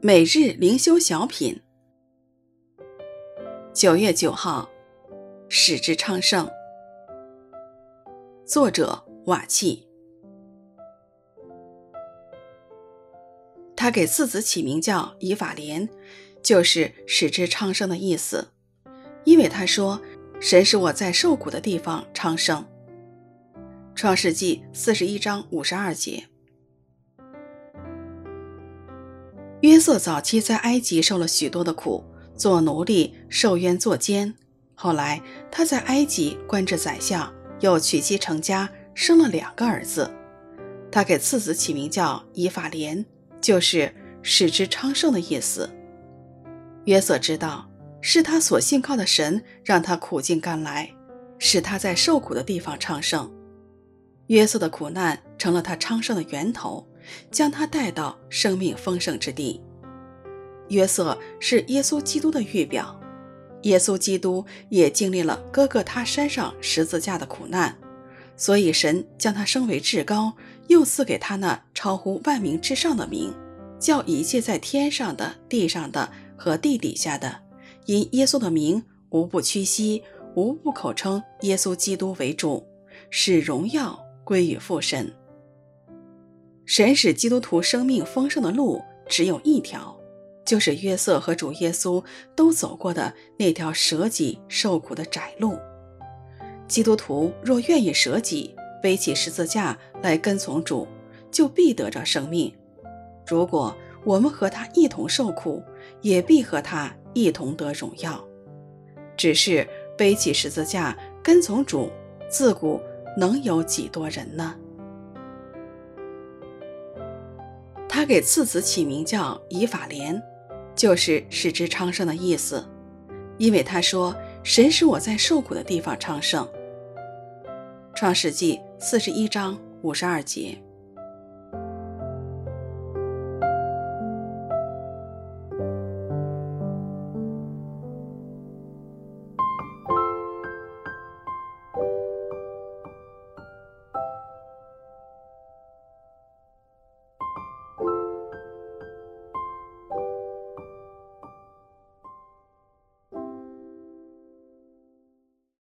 每日灵修小品，九月九号，使之昌盛。作者瓦契。他给次子起名叫以法莲，就是使之昌盛的意思，因为他说：“神使我在受苦的地方昌盛。”创世纪四十一章五十二节。约瑟早期在埃及受了许多的苦，做奴隶，受冤作奸。后来他在埃及官至宰相，又娶妻成家，生了两个儿子。他给次子起名叫以法莲，就是使之昌盛的意思。约瑟知道是他所信靠的神让他苦尽甘来，使他在受苦的地方昌盛。约瑟的苦难成了他昌盛的源头。将他带到生命丰盛之地。约瑟是耶稣基督的预表，耶稣基督也经历了哥哥他山上十字架的苦难，所以神将他升为至高，又赐给他那超乎万民之上的名，叫一切在天上的、地上的和地底下的，因耶稣的名，无不屈膝，无不口称耶稣基督为主，使荣耀归于父神。神使基督徒生命丰盛的路只有一条，就是约瑟和主耶稣都走过的那条舍己受苦的窄路。基督徒若愿意舍己，背起十字架来跟从主，就必得着生命。如果我们和他一同受苦，也必和他一同得荣耀。只是背起十字架跟从主，自古能有几多人呢？给次子起名叫以法莲，就是使之昌盛的意思，因为他说：“神使我在受苦的地方昌盛。”创世纪四十一章五十二节。